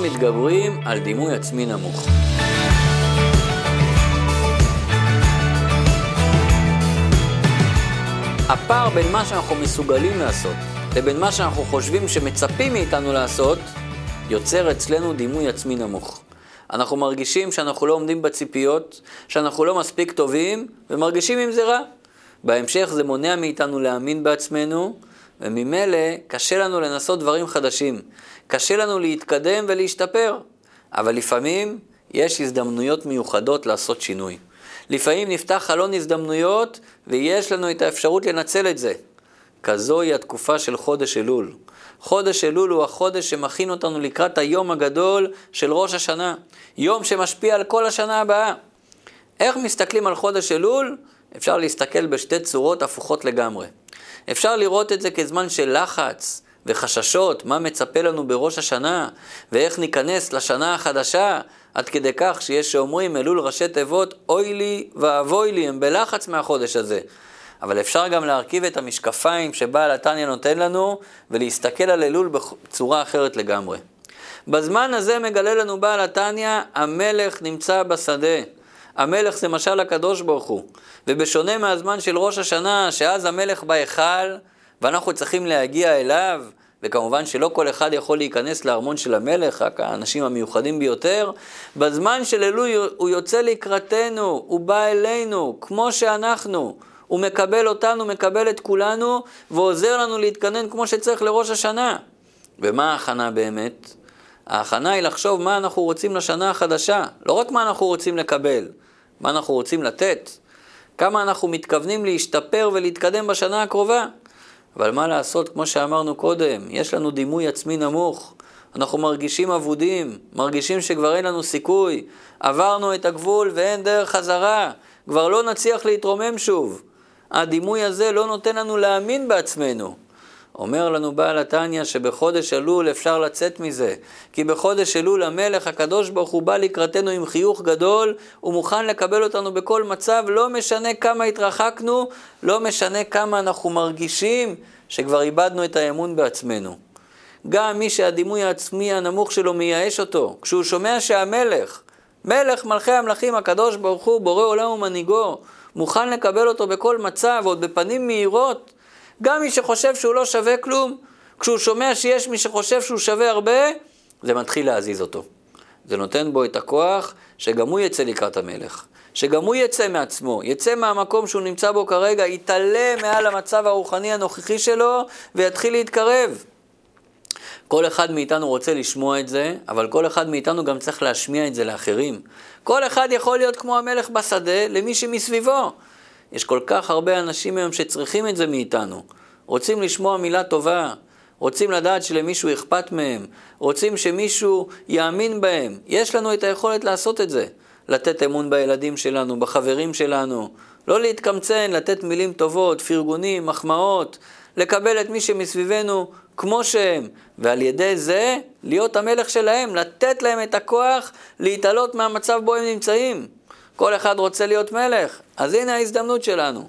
מתגברים על דימוי עצמי נמוך. הפער בין מה שאנחנו מסוגלים לעשות לבין מה שאנחנו חושבים שמצפים מאיתנו לעשות, יוצר אצלנו דימוי עצמי נמוך. אנחנו מרגישים שאנחנו לא עומדים בציפיות, שאנחנו לא מספיק טובים, ומרגישים עם זה רע. בהמשך זה מונע מאיתנו להאמין בעצמנו, וממילא קשה לנו לנסות דברים חדשים. קשה לנו להתקדם ולהשתפר. אבל לפעמים יש הזדמנויות מיוחדות לעשות שינוי. לפעמים נפתח חלון הזדמנויות ויש לנו את האפשרות לנצל את זה. כזוהי התקופה של חודש אלול. חודש אלול הוא החודש שמכין אותנו לקראת היום הגדול של ראש השנה. יום שמשפיע על כל השנה הבאה. איך מסתכלים על חודש אלול? אפשר להסתכל בשתי צורות הפוכות לגמרי. אפשר לראות את זה כזמן של לחץ וחששות, מה מצפה לנו בראש השנה, ואיך ניכנס לשנה החדשה, עד כדי כך שיש שאומרים אלול ראשי תיבות, אוי לי ואבוי לי, הם בלחץ מהחודש הזה. אבל אפשר גם להרכיב את המשקפיים שבעל התניא נותן לנו, ולהסתכל על אלול בצורה אחרת לגמרי. בזמן הזה מגלה לנו בעל התניא, המלך נמצא בשדה. המלך זה משל הקדוש ברוך הוא. ובשונה מהזמן של ראש השנה, שאז המלך בהיכל, ואנחנו צריכים להגיע אליו, וכמובן שלא כל אחד יכול להיכנס לארמון של המלך, רק האנשים המיוחדים ביותר. בזמן של אלוהי הוא יוצא לקראתנו, הוא בא אלינו, כמו שאנחנו. הוא מקבל אותנו, מקבל את כולנו, ועוזר לנו להתכנן כמו שצריך לראש השנה. ומה ההכנה באמת? ההכנה היא לחשוב מה אנחנו רוצים לשנה החדשה, לא רק מה אנחנו רוצים לקבל, מה אנחנו רוצים לתת, כמה אנחנו מתכוונים להשתפר ולהתקדם בשנה הקרובה. אבל מה לעשות, כמו שאמרנו קודם, יש לנו דימוי עצמי נמוך, אנחנו מרגישים אבודים, מרגישים שכבר אין לנו סיכוי, עברנו את הגבול ואין דרך חזרה, כבר לא נצליח להתרומם שוב. הדימוי הזה לא נותן לנו להאמין בעצמנו. אומר לנו בעל התניא שבחודש אלול אפשר לצאת מזה, כי בחודש אלול המלך הקדוש ברוך הוא בא לקראתנו עם חיוך גדול, הוא מוכן לקבל אותנו בכל מצב, לא משנה כמה התרחקנו, לא משנה כמה אנחנו מרגישים שכבר איבדנו את האמון בעצמנו. גם מי שהדימוי העצמי הנמוך שלו מייאש אותו, כשהוא שומע שהמלך, מלך מלכי המלכים הקדוש ברוך הוא, בורא עולם ומנהיגו, מוכן לקבל אותו בכל מצב, עוד בפנים מהירות, גם מי שחושב שהוא לא שווה כלום, כשהוא שומע שיש מי שחושב שהוא שווה הרבה, זה מתחיל להזיז אותו. זה נותן בו את הכוח שגם הוא יצא לקראת המלך. שגם הוא יצא מעצמו, יצא מהמקום שהוא נמצא בו כרגע, יתעלה מעל המצב הרוחני הנוכחי שלו ויתחיל להתקרב. כל אחד מאיתנו רוצה לשמוע את זה, אבל כל אחד מאיתנו גם צריך להשמיע את זה לאחרים. כל אחד יכול להיות כמו המלך בשדה למי שמסביבו. יש כל כך הרבה אנשים היום שצריכים את זה מאיתנו. רוצים לשמוע מילה טובה, רוצים לדעת שלמישהו אכפת מהם, רוצים שמישהו יאמין בהם. יש לנו את היכולת לעשות את זה. לתת אמון בילדים שלנו, בחברים שלנו, לא להתקמצן, לתת מילים טובות, פרגונים, מחמאות, לקבל את מי שמסביבנו כמו שהם, ועל ידי זה להיות המלך שלהם, לתת להם את הכוח להתעלות מהמצב בו הם נמצאים. כל אחד רוצה להיות מלך, אז הנה ההזדמנות שלנו.